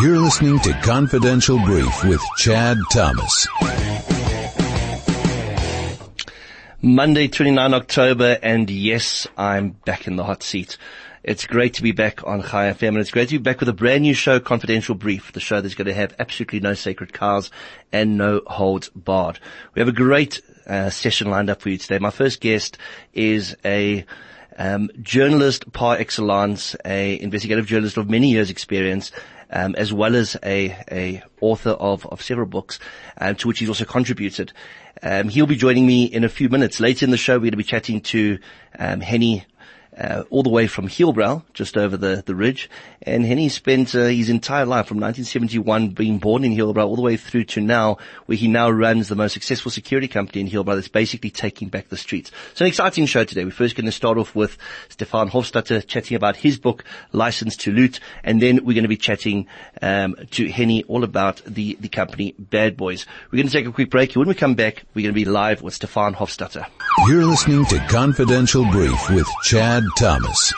You're listening to Confidential Brief with Chad Thomas. Monday, 29 October, and yes, I'm back in the hot seat. It's great to be back on Chai FM, and it's great to be back with a brand new show, Confidential Brief, the show that's going to have absolutely no sacred cows and no holds barred. We have a great uh, session lined up for you today. My first guest is a um, journalist par excellence, a investigative journalist of many years' experience, um, as well as a, a author of, of several books, um, to which he's also contributed. Um, he'll be joining me in a few minutes. Later in the show, we're going to be chatting to um, Henny uh, all the way from Heilbron, just over the, the ridge. And Henny spent uh, his entire life from 1971 being born in Heilbron all the way through to now, where he now runs the most successful security company in Heilbron that's basically taking back the streets. So an exciting show today. We're first going to start off with Stephan Hofstatter chatting about his book, License to Loot, and then we're going to be chatting um, to Henny all about the, the company Bad Boys. We're going to take a quick break. When we come back, we're going to be live with Stephan Hofstatter. You're listening to Confidential Brief with Chad Thomas.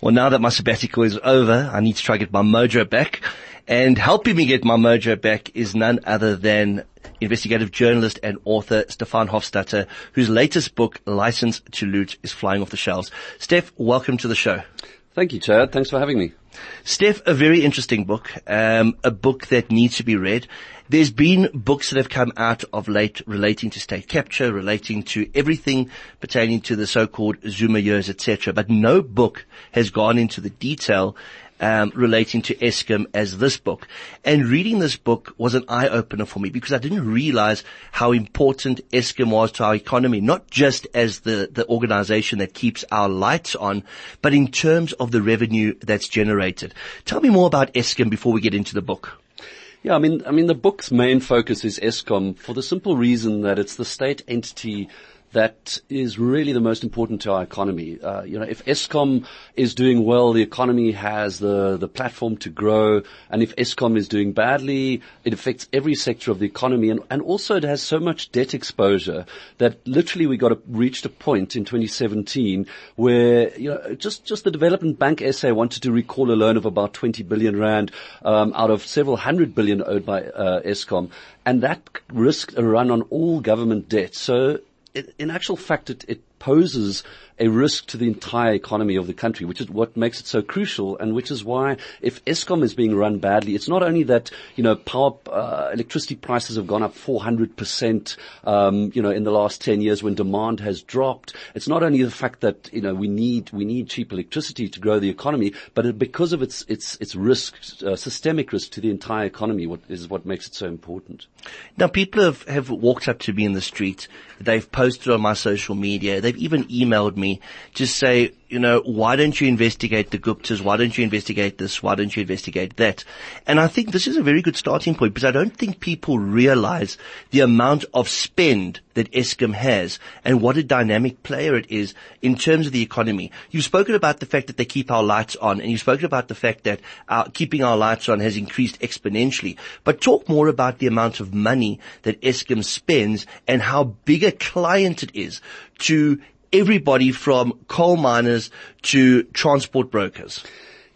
Well, now that my sabbatical is over, I need to try to get my mojo back. And helping me get my mojo back is none other than investigative journalist and author Stephan Hofstatter, whose latest book, License to Loot, is flying off the shelves. Steph, welcome to the show. Thank you, Chad. Thanks for having me. Steph, a very interesting book, um, a book that needs to be read. There's been books that have come out of late relating to state capture, relating to everything pertaining to the so-called Zuma years, etc. But no book has gone into the detail um, relating to Eskom as this book. And reading this book was an eye opener for me because I didn't realize how important Eskom was to our economy, not just as the, the organization that keeps our lights on, but in terms of the revenue that's generated. Tell me more about Eskom before we get into the book. Yeah, I mean, I mean, the book's main focus is Eskom for the simple reason that it's the state entity that is really the most important to our economy. Uh, you know, if Eskom is doing well, the economy has the, the platform to grow. And if Eskom is doing badly, it affects every sector of the economy. And, and also it has so much debt exposure that literally we got a, reached a point in 2017 where, you know, just, just the Development Bank SA wanted to recall a loan of about 20 billion rand, um, out of several hundred billion owed by, uh, Eskom. And that risked a run on all government debt. So in actual fact, it, it poses a risk to the entire economy of the country, which is what makes it so crucial, and which is why if Eskom is being run badly, it's not only that you know power, uh, electricity prices have gone up 400 percent, um, you know, in the last 10 years when demand has dropped. It's not only the fact that you know we need we need cheap electricity to grow the economy, but it, because of its its its risk, uh, systemic risk to the entire economy, what is what makes it so important. Now, people have have walked up to me in the street. They've posted on my social media. They've even emailed me to say, you know, why don't you investigate the Guptas? Why don't you investigate this? Why don't you investigate that? And I think this is a very good starting point because I don't think people realize the amount of spend that Eskom has and what a dynamic player it is in terms of the economy. You've spoken about the fact that they keep our lights on and you've spoken about the fact that our, keeping our lights on has increased exponentially. But talk more about the amount of money that Eskom spends and how big a client it is to everybody from coal miners to transport brokers.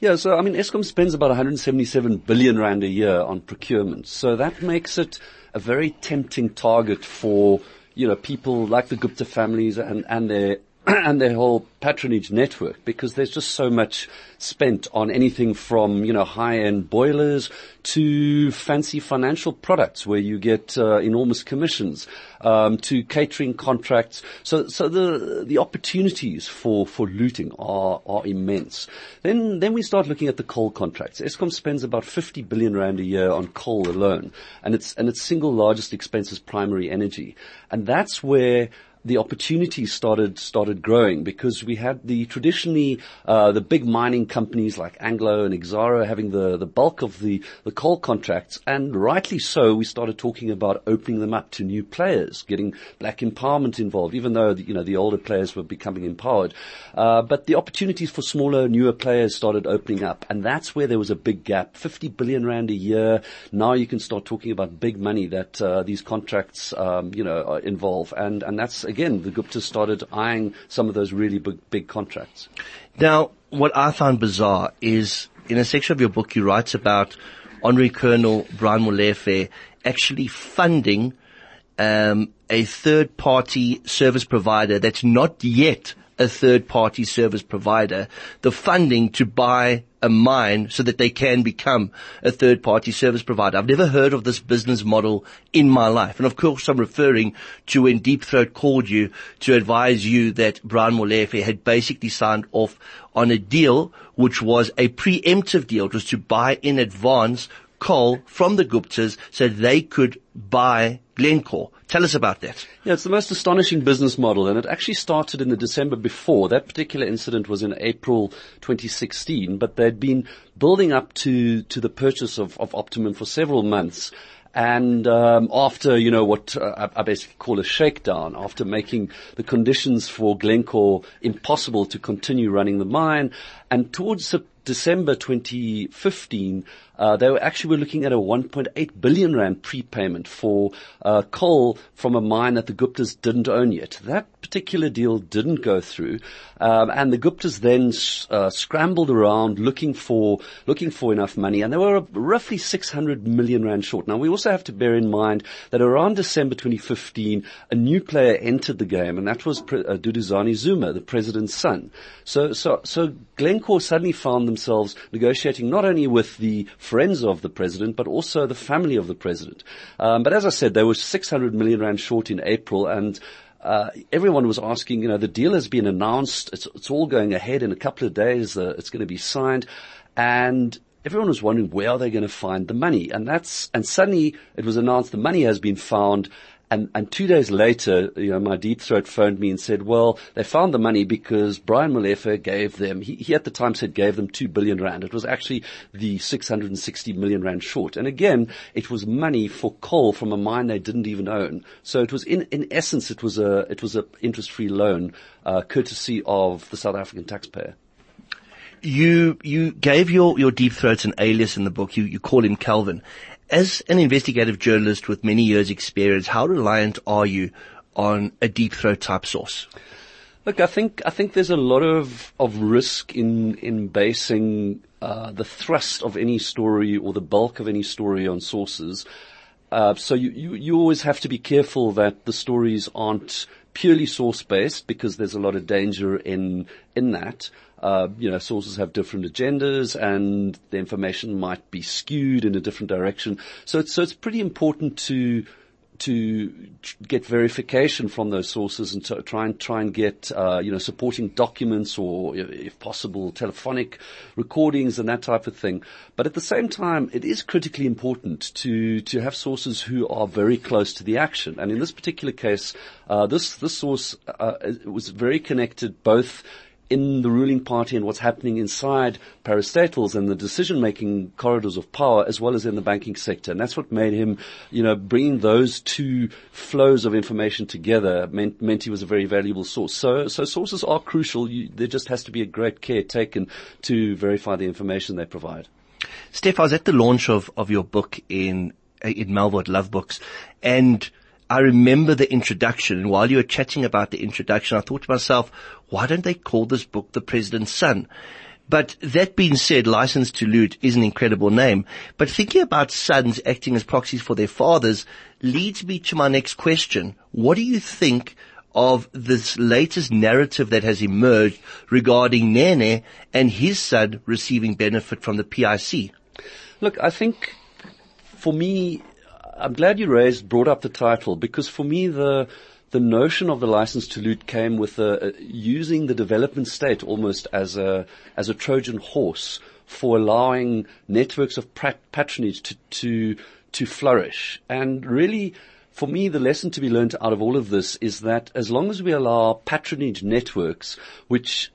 Yeah, so I mean, Eskom spends about 177 billion rand a year on procurement. So that makes it a very tempting target for, you know, people like the Gupta families and, and their and their whole patronage network because there's just so much spent on anything from, you know, high-end boilers to fancy financial products where you get uh, enormous commissions, um, to catering contracts. So, so the the opportunities for for looting are are immense. Then then we start looking at the coal contracts. Eskom spends about 50 billion rand a year on coal alone, and its and its single largest expense is primary energy, and that's where the opportunities started started growing because we had the traditionally uh, the big mining companies like Anglo and Exxaro having the, the bulk of the, the coal contracts, and rightly so, we started talking about opening them up to new players, getting black empowerment involved, even though the, you know the older players were becoming empowered. Uh, but the opportunities for smaller, newer players started opening up, and that's where there was a big gap. 50 billion rand a year. Now you can start talking about big money that uh, these contracts, um, you know, involve, and and that's again, the Guptas started eyeing some of those really big, big contracts. Now, what I found bizarre is in a section of your book, you write about Honorary Colonel Brian Molefe actually funding um, a third party service provider that's not yet a third party service provider the funding to buy a mine so that they can become a third party service provider. I've never heard of this business model in my life. And of course I'm referring to when Deep Throat called you to advise you that Brian Molefe had basically signed off on a deal which was a preemptive deal. It was to buy in advance coal from the Guptas so they could buy Glencore. Tell us about that. Yeah, it's the most astonishing business model and it actually started in the December before. That particular incident was in April 2016, but they'd been building up to, to the purchase of, of Optimum for several months. And um, after, you know, what uh, I basically call a shakedown, after making the conditions for Glencore impossible to continue running the mine, and towards December 2015, uh, they were actually were looking at a 1.8 billion rand prepayment for uh, coal from a mine that the Guptas didn't own yet. That particular deal didn't go through, um, and the Guptas then uh, scrambled around looking for looking for enough money, and they were roughly 600 million rand short. Now we also have to bear in mind that around December 2015, a new player entered the game, and that was Pre- uh, Duduzane Zuma, the president's son. So so so Glencore suddenly found themselves negotiating not only with the friends of the president, but also the family of the president. Um, but as I said, they were 600 million rand short in April, and uh, everyone was asking, you know, the deal has been announced. It's, it's all going ahead in a couple of days. Uh, it's going to be signed, and everyone was wondering where are they going to find the money. And that's and suddenly it was announced the money has been found, and, and two days later, you know, my deep throat phoned me and said, well, they found the money because Brian Molefe gave them, he, he at the time said gave them two billion rand. It was actually the 660 million rand short. And again, it was money for coal from a mine they didn't even own. So it was in, in essence, it was a, it was a interest-free loan, uh, courtesy of the South African taxpayer you you gave your your deep throats an alias in the book. You you call him Calvin. As an investigative journalist with many years experience, how reliant are you on a deep throat type source? Look, I think I think there's a lot of of risk in in basing uh, the thrust of any story or the bulk of any story on sources. Uh, so you, you you always have to be careful that the stories aren't purely source based because there's a lot of danger in in that. Uh, you know, sources have different agendas and the information might be skewed in a different direction. So it's, so it's pretty important to, to get verification from those sources and to try and try and get uh, you know supporting documents or if possible telephonic recordings and that type of thing. But at the same time, it is critically important to to have sources who are very close to the action. And in this particular case, uh, this this source uh, was very connected both in the ruling party and what's happening inside parastatals and the decision-making corridors of power as well as in the banking sector. And that's what made him, you know, bringing those two flows of information together meant, meant he was a very valuable source. So, so sources are crucial. You, there just has to be a great care taken to verify the information they provide. Steph, I was at the launch of, of your book in, in Melville Love Books and I remember the introduction, and while you were chatting about the introduction, I thought to myself, why don't they call this book The President's Son? But that being said, License to Loot is an incredible name. But thinking about sons acting as proxies for their fathers leads me to my next question. What do you think of this latest narrative that has emerged regarding Nene and his son receiving benefit from the PIC? Look, I think for me, I'm glad you raised, brought up the title because for me the, the notion of the license to loot came with uh, using the development state almost as a, as a Trojan horse for allowing networks of patronage to, to, to flourish. And really, for me, the lesson to be learned out of all of this is that as long as we allow patronage networks, which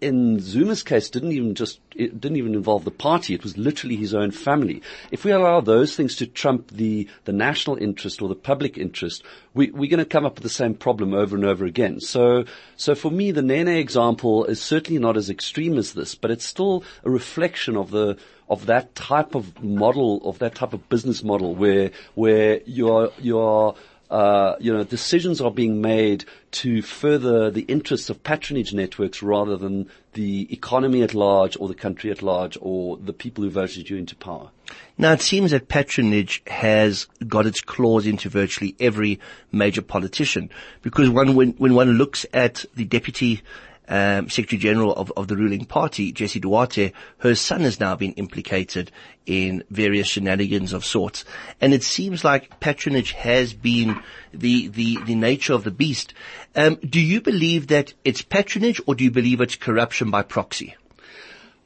in Zuma's case didn't even just, it didn't even involve the party. It was literally his own family. If we allow those things to trump the, the national interest or the public interest, we, we're going to come up with the same problem over and over again. So, so for me, the Nene example is certainly not as extreme as this, but it's still a reflection of the, of that type of model, of that type of business model where, where you're, you're, uh, you know, decisions are being made to further the interests of patronage networks rather than the economy at large or the country at large or the people who voted you into power. Now it seems that patronage has got its claws into virtually every major politician because one, when, when one looks at the deputy um, Secretary General of, of the ruling party, Jessie Duarte, her son has now been implicated in various shenanigans of sorts. And it seems like patronage has been the, the, the nature of the beast. Um, do you believe that it's patronage or do you believe it's corruption by proxy?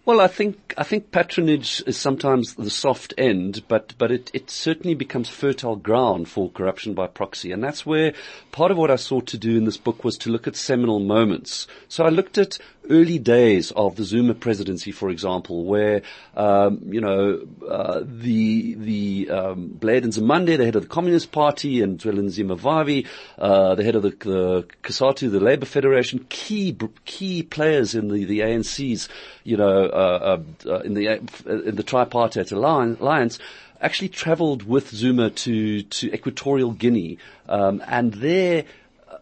Well, I think I think patronage is sometimes the soft end, but but it, it certainly becomes fertile ground for corruption by proxy, and that's where part of what I sought to do in this book was to look at seminal moments. So I looked at early days of the Zuma presidency, for example, where um, you know uh, the the um, Blade and Nzimande, the head of the Communist Party, and Zwelinzima Vavi, uh, the head of the, the COSATU, the Labour Federation, key key players in the the ANC's, you know, uh, uh, uh in the in the tripartite alliance actually travelled with Zuma to to Equatorial Guinea, um, and there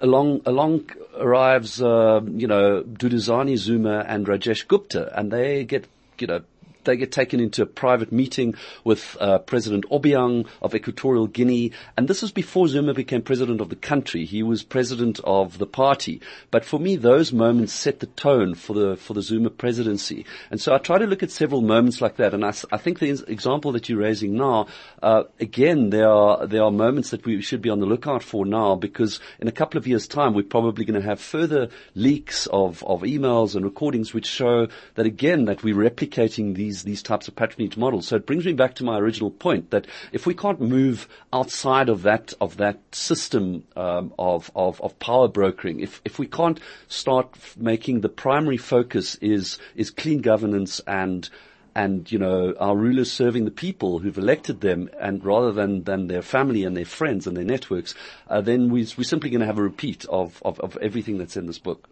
along along arrives, uh, you know, Duduzane Zuma and Rajesh Gupta, and they get, you know, they get taken into a private meeting with uh, President Obiang of Equatorial Guinea, and this was before Zuma became president of the country. He was president of the party, but for me, those moments set the tone for the for the Zuma presidency. And so I try to look at several moments like that, and I, I think the example that you're raising now, uh, again, there are there are moments that we should be on the lookout for now, because in a couple of years' time, we're probably going to have further leaks of of emails and recordings which show that again that we're replicating these these, these types of patronage models. So it brings me back to my original point that if we can't move outside of that, of that system, um, of, of, of power brokering, if, if we can't start making the primary focus is, is clean governance and, and you know our rulers serving the people who've elected them, and rather than than their family and their friends and their networks, uh, then we, we're simply going to have a repeat of, of of everything that's in this book.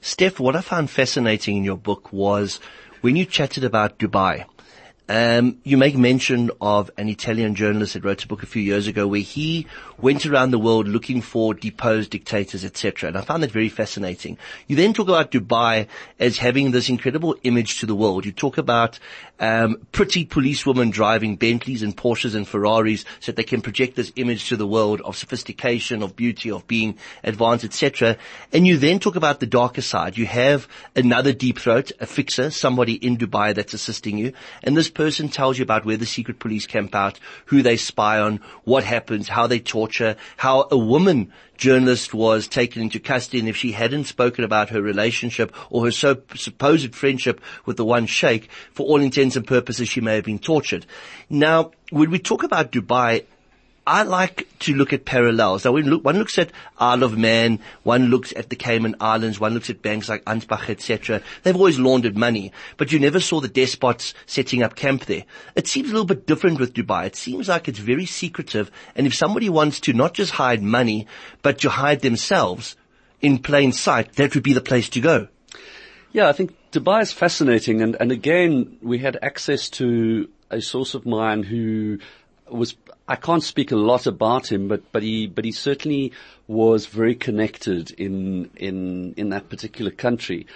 Steph, what I found fascinating in your book was when you chatted about Dubai, um, you make mention of an Italian journalist that wrote a book a few years ago where he went around the world looking for deposed dictators, etc. And I found that very fascinating. You then talk about Dubai as having this incredible image to the world. You talk about um, pretty policewomen driving Bentleys and Porsches and Ferraris so that they can project this image to the world of sophistication, of beauty, of being advanced, etc. And you then talk about the darker side. You have another deep throat, a fixer, somebody in Dubai that's assisting you, and this person tells you about where the secret police camp out, who they spy on, what happens, how they torture, how a woman journalist was taken into custody and if she hadn't spoken about her relationship or her so supposed friendship with the one sheikh, for all intents and purposes, she may have been tortured. Now, when we talk about Dubai, I like to look at parallels. Now, look, one looks at Isle of Man, one looks at the Cayman Islands, one looks at banks like Ansbach, etc. They've always laundered money, but you never saw the despots setting up camp there. It seems a little bit different with Dubai. It seems like it's very secretive, and if somebody wants to not just hide money, but to hide themselves in plain sight, that would be the place to go. Yeah, I think Dubai is fascinating, and, and again, we had access to a source of mine who was I can't speak a lot about him, but but he but he certainly was very connected in in in that particular country,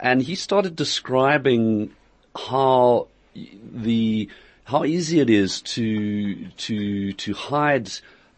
and he started describing how the how easy it is to to to hide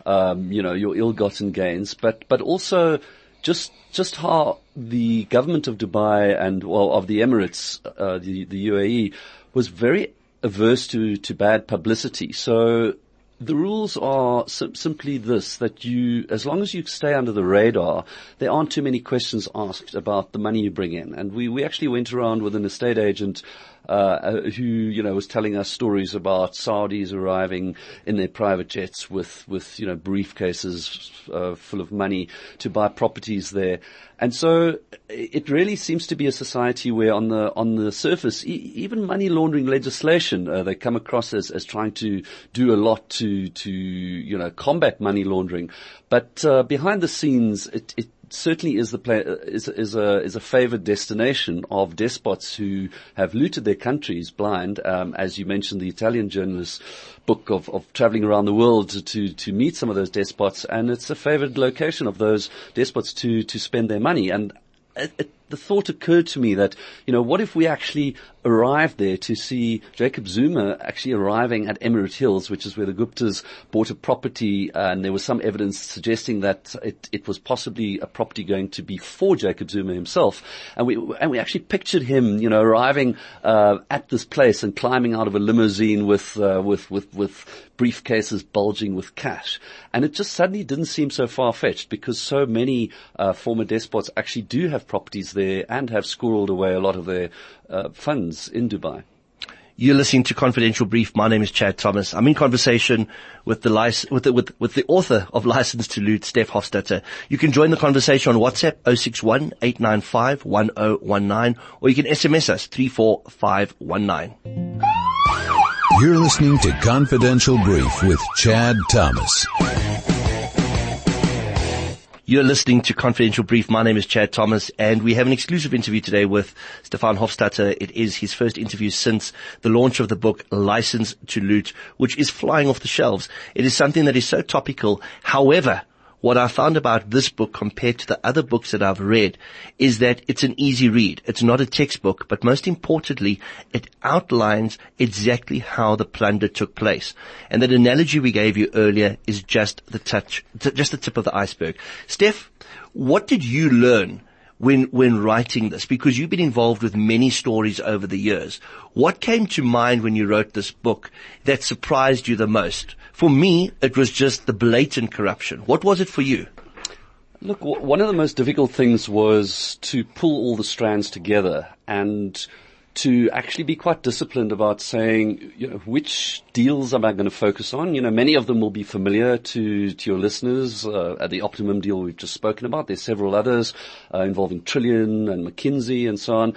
um, you know your ill-gotten gains, but but also just just how the government of Dubai and well of the Emirates, uh, the the UAE, was very averse to to bad publicity. So the rules are sim- simply this, that you, as long as you stay under the radar, there aren't too many questions asked about the money you bring in. And we, we actually went around with an estate agent uh, who you know was telling us stories about Saudis arriving in their private jets with with you know briefcases uh, full of money to buy properties there, and so it really seems to be a society where on the on the surface, e- even money laundering legislation, uh, they come across as, as trying to do a lot to to you know combat money laundering, but uh, behind the scenes, it, it certainly is the pla- is is a is a favoured destination of despots who have looted their countries blind. Um, as you mentioned, the Italian journalist's book of, of traveling around the world to, to, to meet some of those despots, and it's a favoured location of those despots to to spend their money. And it, it, the thought occurred to me that, you know, what if we actually arrived there to see Jacob Zuma actually arriving at Emirate Hills, which is where the Guptas bought a property, uh, and there was some evidence suggesting that it, it was possibly a property going to be for Jacob Zuma himself. And we, and we actually pictured him, you know, arriving, uh, at this place and climbing out of a limousine with, uh, with, with, with briefcases bulging with cash. And it just suddenly didn't seem so far-fetched because so many, uh, former despots actually do have properties there and have squirreled away a lot of their, uh, funds in Dubai. You're listening to Confidential Brief. My name is Chad Thomas. I'm in conversation with the, lic- with the, with, with the author of License to Loot, Steph Hofstatter. You can join the conversation on WhatsApp 061 895 1019 or you can SMS us 34519. You're listening to Confidential Brief with Chad Thomas. You're listening to Confidential Brief. My name is Chad Thomas and we have an exclusive interview today with Stephan Hofstatter. It is his first interview since the launch of the book License to Loot, which is flying off the shelves. It is something that is so topical. However, what I found about this book compared to the other books that I've read is that it's an easy read. It's not a textbook, but most importantly, it outlines exactly how the plunder took place. And that analogy we gave you earlier is just the touch, just the tip of the iceberg. Steph, what did you learn when, when writing this? Because you've been involved with many stories over the years. What came to mind when you wrote this book that surprised you the most? For me, it was just the blatant corruption. What was it for you? Look, w- one of the most difficult things was to pull all the strands together and to actually be quite disciplined about saying, you know, which deals am I going to focus on? You know, many of them will be familiar to, to your listeners. Uh, at the Optimum deal we've just spoken about, there's several others uh, involving Trillian and McKinsey and so on.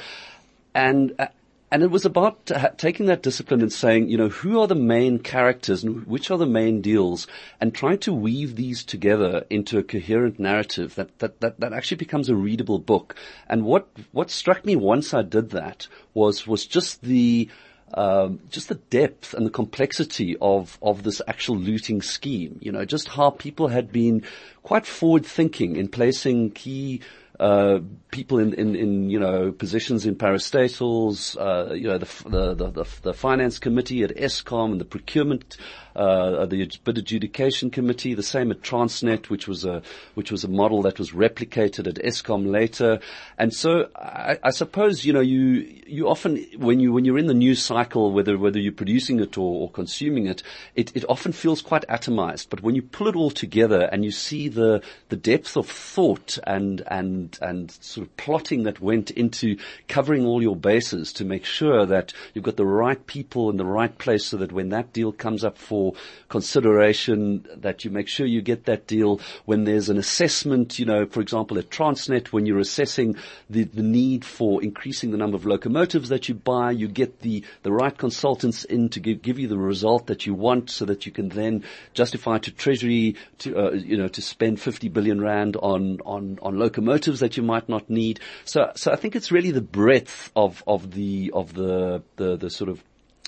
And uh, and it was about taking that discipline and saying, you know, who are the main characters and which are the main deals and trying to weave these together into a coherent narrative that, that, that, that actually becomes a readable book. And what, what struck me once I did that was, was just the, um, just the depth and the complexity of of this actual looting scheme. You know, just how people had been quite forward thinking in placing key uh, people in, in, in, you know, positions in parastatals, uh, you know, the, the, the, the, finance committee at Eskom and the procurement, uh, the bid adjudication committee, the same at Transnet, which was a, which was a model that was replicated at Eskom later. And so I, I suppose, you know, you, you often, when you, when you're in the news cycle, whether, whether you're producing it or, or consuming it, it, it often feels quite atomized. But when you pull it all together and you see the, the depth of thought and, and, and sort of plotting that went into covering all your bases to make sure that you've got the right people in the right place so that when that deal comes up for consideration, that you make sure you get that deal when there's an assessment, you know, for example, at Transnet, when you're assessing the, the need for increasing the number of locomotives that you buy, you get the, the right consultants in to give, give you the result that you want so that you can then justify to Treasury to, uh, you know, to spend 50 billion rand on, on, on locomotives that you might not need. So, so I think it's really the breadth of, of the, of the, the, the sort of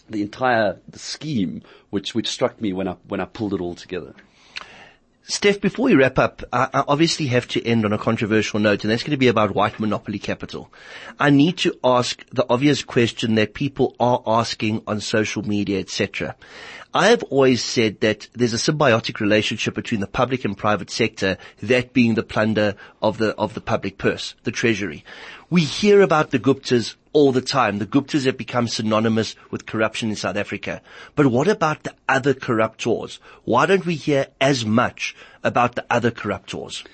the entire scheme which, which struck me when I, when I pulled it all together. Steph, before we wrap up, I, I obviously have to end on a controversial note, and that's going to be about white monopoly capital. I need to ask the obvious question that people are asking on social media, etc. I have always said that there's a symbiotic relationship between the public and private sector, that being the plunder of the, of the public purse, the treasury. We hear about the Guptas all the time. The Guptas have become synonymous with corruption in South Africa. But what about the other corruptors? Why don't we hear as much about the other corruptors?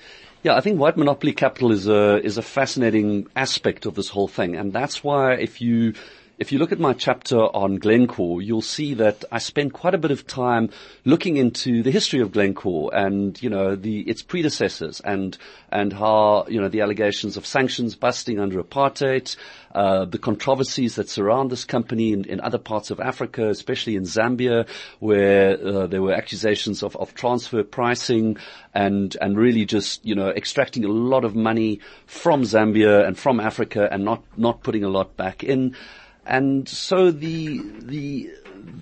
Yeah, I think white monopoly capital is a is a fascinating aspect of this whole thing, and that's why if you if you look at my chapter on Glencore, you'll see that I spend quite a bit of time looking into the history of Glencore and, you know, the, its predecessors and, and how, you know, the allegations of sanctions busting under apartheid, uh, the controversies that surround this company in, in, other parts of Africa, especially in Zambia, where uh, there were accusations of, of transfer pricing and and really just you know extracting a lot of money from Zambia and from Africa and not not putting a lot back in. And so the, the,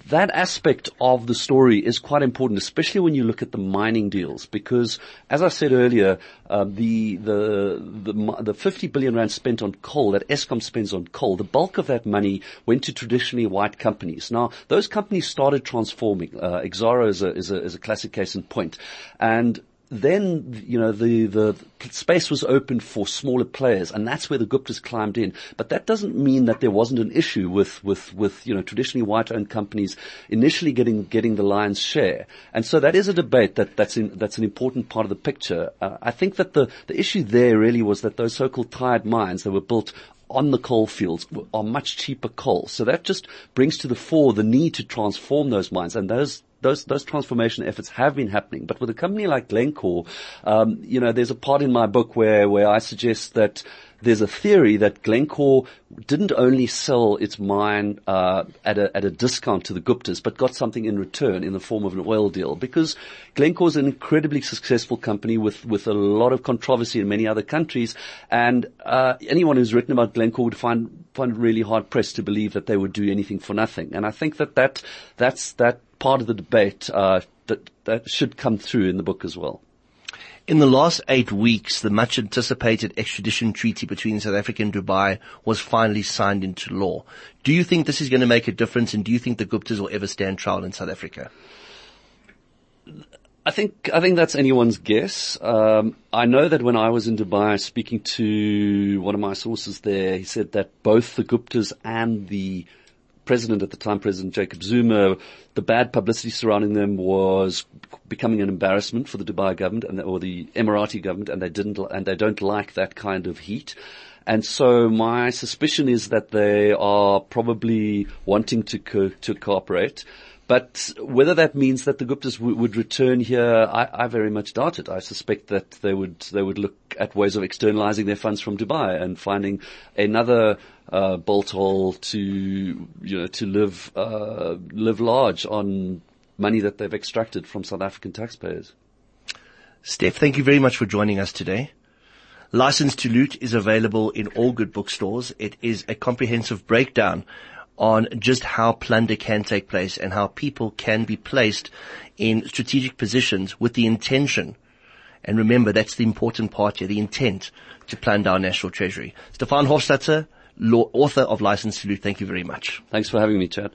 that aspect of the story is quite important, especially when you look at the mining deals, because as I said earlier, uh, the, the, the, the 50 billion rand spent on coal that Eskom spends on coal, the bulk of that money went to traditionally white companies. Now, those companies started transforming. Uh, Exxaro is a, is a, is a classic case in point. And then, you know, the, the space was open for smaller players and that's where the Guptas climbed in. But that doesn't mean that there wasn't an issue with, with, with, you know, traditionally white owned companies initially getting, getting the lion's share. And so that is a debate that, that's in, that's an important part of the picture. Uh, I think that the, the issue there really was that those so-called tired mines that were built on the coal fields are much cheaper coal. So that just brings to the fore the need to transform those mines and those those those transformation efforts have been happening. But with a company like Glencore, um, you know, there's a part in my book where where I suggest that there's a theory that Glencore didn't only sell its mine uh, at a at a discount to the Guptas, but got something in return in the form of an oil deal. Because Glencore is an incredibly successful company with with a lot of controversy in many other countries, and uh, anyone who's written about Glencore would find find it really hard pressed to believe that they would do anything for nothing. And I think that that that's that part of the debate uh, that that should come through in the book as well. In the last eight weeks, the much anticipated extradition treaty between South Africa and Dubai was finally signed into law. Do you think this is going to make a difference and do you think the Guptas will ever stand trial in South Africa? I think I think that's anyone's guess. Um, I know that when I was in Dubai speaking to one of my sources there, he said that both the Guptas and the president at the time, President Jacob Zuma, the bad publicity surrounding them was becoming an embarrassment for the Dubai government and, or the Emirati government, and they didn't, and they don't like that kind of heat. And so my suspicion is that they are probably wanting to co- to cooperate. But whether that means that the Guptas w- would return here, I, I, very much doubt it. I suspect that they would they would look at ways of externalizing their funds from Dubai and finding another uh, bolt hole to you know to live uh, live large on money that they've extracted from South African taxpayers. Steph, thank you very much for joining us today. License to Loot is available in all good bookstores. It is a comprehensive breakdown on just how plunder can take place and how people can be placed in strategic positions with the intention and remember, that's the important part here, the intent to plunder our national treasury. Stephan Hofstatter, law, author of License to Loot, thank you very much. Thanks for having me, Chad.